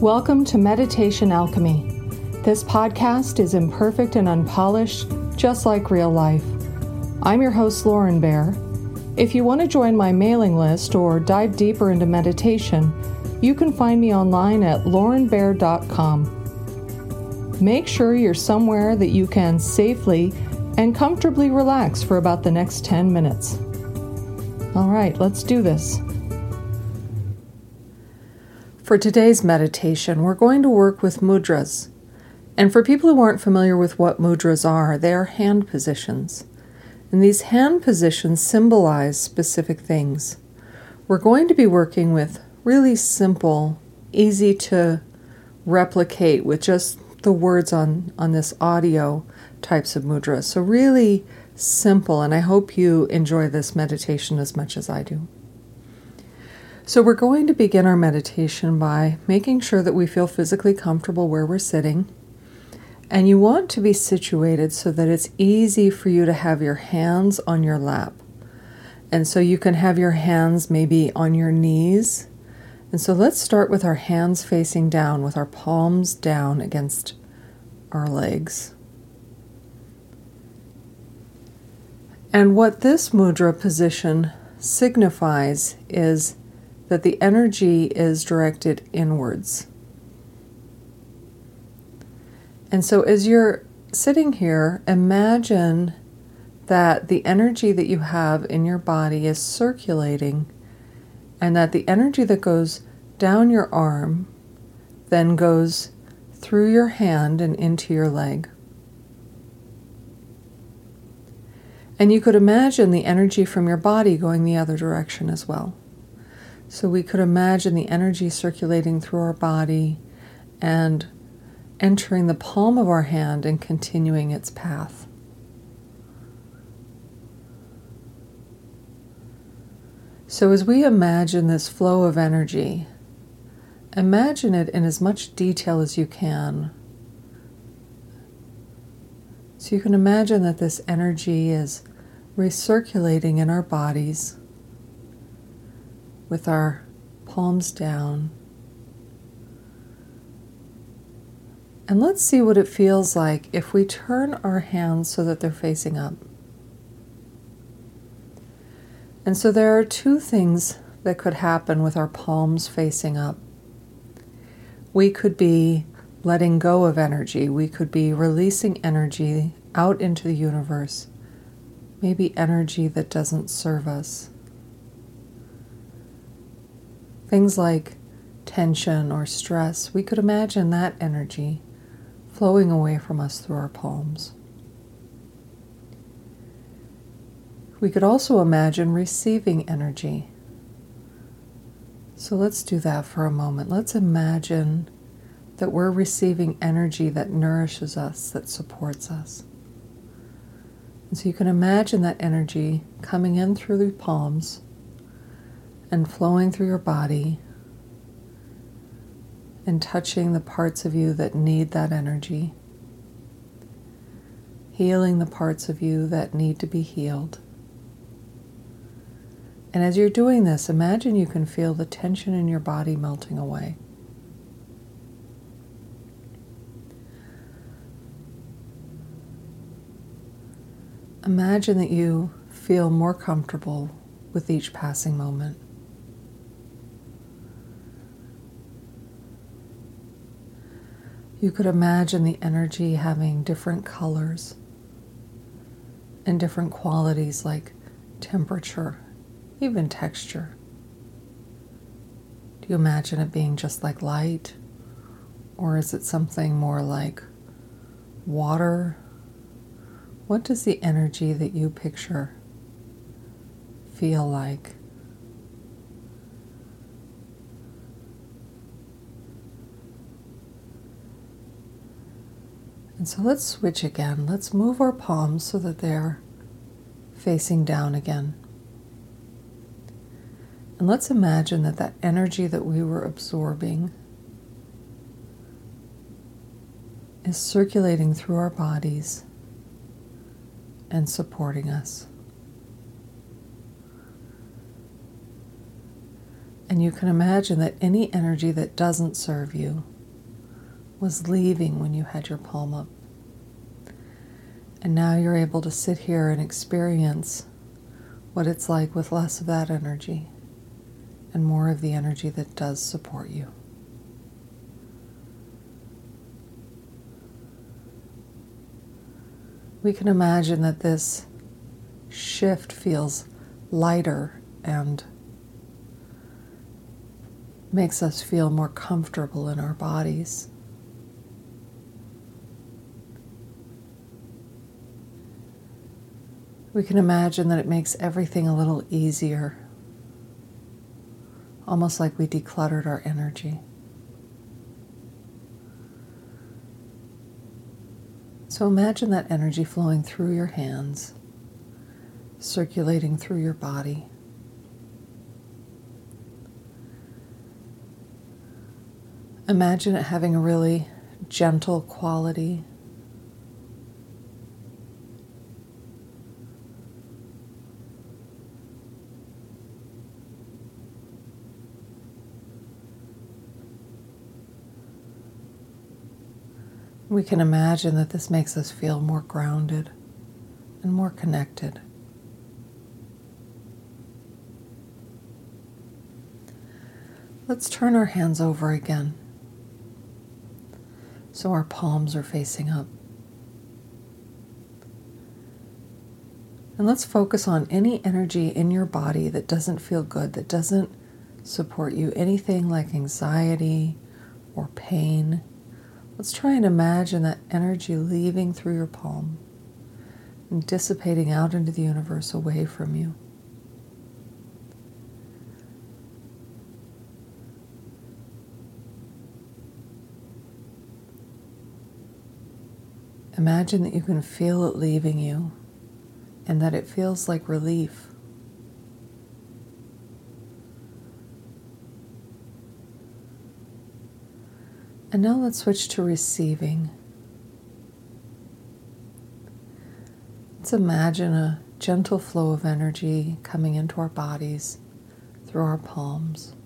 Welcome to Meditation Alchemy. This podcast is imperfect and unpolished, just like real life. I'm your host, Lauren Bear. If you want to join my mailing list or dive deeper into meditation, you can find me online at laurenbear.com. Make sure you're somewhere that you can safely and comfortably relax for about the next 10 minutes. All right, let's do this. For today's meditation, we're going to work with mudras. And for people who aren't familiar with what mudras are, they are hand positions. And these hand positions symbolize specific things. We're going to be working with really simple, easy to replicate with just the words on, on this audio types of mudras. So, really simple, and I hope you enjoy this meditation as much as I do. So, we're going to begin our meditation by making sure that we feel physically comfortable where we're sitting. And you want to be situated so that it's easy for you to have your hands on your lap. And so you can have your hands maybe on your knees. And so let's start with our hands facing down, with our palms down against our legs. And what this mudra position signifies is that the energy is directed inwards. And so, as you're sitting here, imagine that the energy that you have in your body is circulating, and that the energy that goes down your arm then goes through your hand and into your leg. And you could imagine the energy from your body going the other direction as well. So we could imagine the energy circulating through our body and entering the palm of our hand and continuing its path. So, as we imagine this flow of energy, imagine it in as much detail as you can. So, you can imagine that this energy is recirculating in our bodies with our palms down. And let's see what it feels like if we turn our hands so that they're facing up. And so there are two things that could happen with our palms facing up. We could be letting go of energy, we could be releasing energy out into the universe, maybe energy that doesn't serve us. Things like tension or stress, we could imagine that energy flowing away from us through our palms. We could also imagine receiving energy. So let's do that for a moment. Let's imagine that we're receiving energy that nourishes us, that supports us. And so you can imagine that energy coming in through the palms and flowing through your body and touching the parts of you that need that energy, healing the parts of you that need to be healed. And as you're doing this, imagine you can feel the tension in your body melting away. Imagine that you feel more comfortable with each passing moment. You could imagine the energy having different colors and different qualities like temperature, even texture. Do you imagine it being just like light? Or is it something more like water? What does the energy that you picture feel like? And so let's switch again. Let's move our palms so that they're facing down again. And let's imagine that that energy that we were absorbing is circulating through our bodies and supporting us. And you can imagine that any energy that doesn't serve you was leaving when you had your palm up. And now you're able to sit here and experience what it's like with less of that energy and more of the energy that does support you. We can imagine that this shift feels lighter and makes us feel more comfortable in our bodies. We can imagine that it makes everything a little easier, almost like we decluttered our energy. So imagine that energy flowing through your hands, circulating through your body. Imagine it having a really gentle quality We can imagine that this makes us feel more grounded and more connected. Let's turn our hands over again so our palms are facing up. And let's focus on any energy in your body that doesn't feel good, that doesn't support you, anything like anxiety or pain Let's try and imagine that energy leaving through your palm and dissipating out into the universe away from you. Imagine that you can feel it leaving you and that it feels like relief. And now let's switch to receiving. Let's imagine a gentle flow of energy coming into our bodies through our palms.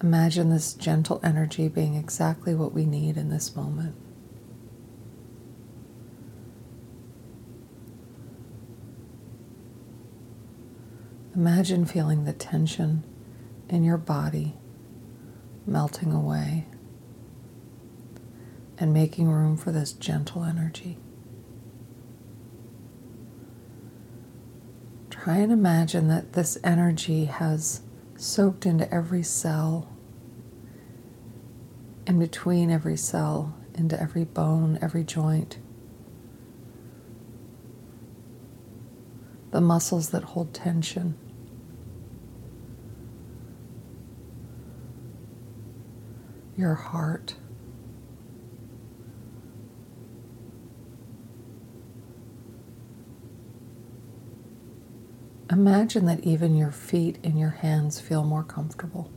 Imagine this gentle energy being exactly what we need in this moment. Imagine feeling the tension in your body melting away and making room for this gentle energy. Try and imagine that this energy has soaked into every cell, in between every cell, into every bone, every joint. The muscles that hold tension. Your heart. Imagine that even your feet and your hands feel more comfortable.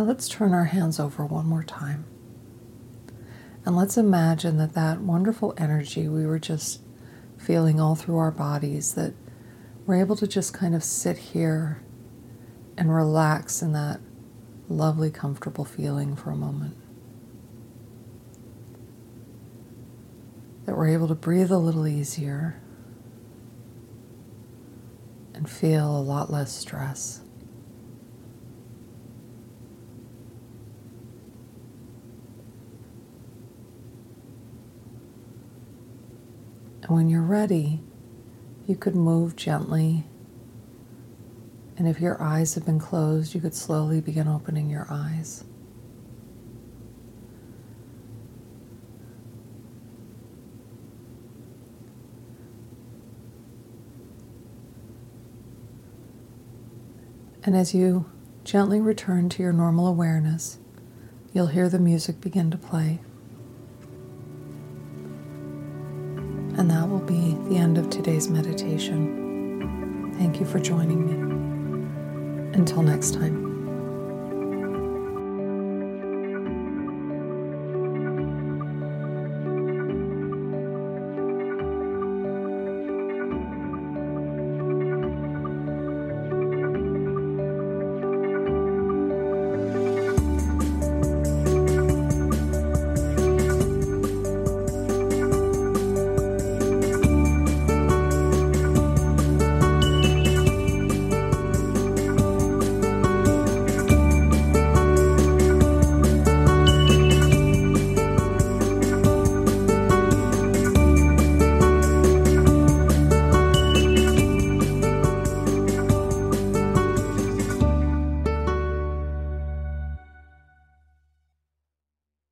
Now let's turn our hands over one more time. And let's imagine that that wonderful energy we were just feeling all through our bodies, that we're able to just kind of sit here and relax in that lovely, comfortable feeling for a moment. That we're able to breathe a little easier and feel a lot less stress. When you're ready, you could move gently. And if your eyes have been closed, you could slowly begin opening your eyes. And as you gently return to your normal awareness, you'll hear the music begin to play. The end of today's meditation. Thank you for joining me. Until next time.